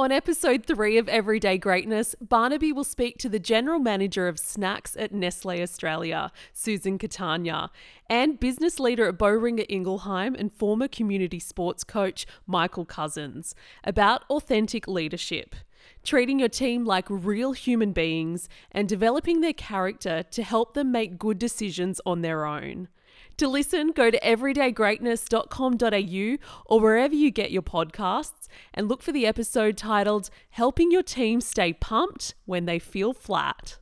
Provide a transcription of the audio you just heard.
On episode three of Everyday Greatness, Barnaby will speak to the general manager of snacks at Nestle Australia, Susan Catania, and business leader at Boehringer Ingelheim and former community sports coach Michael Cousens about authentic leadership, treating your team like real human beings and developing their character to help them make good decisions on their own. To listen, go to everydaygreatness.com.au or wherever you get your podcasts and look for the episode titled Helping Your Team Stay Pumped When They Feel Flat.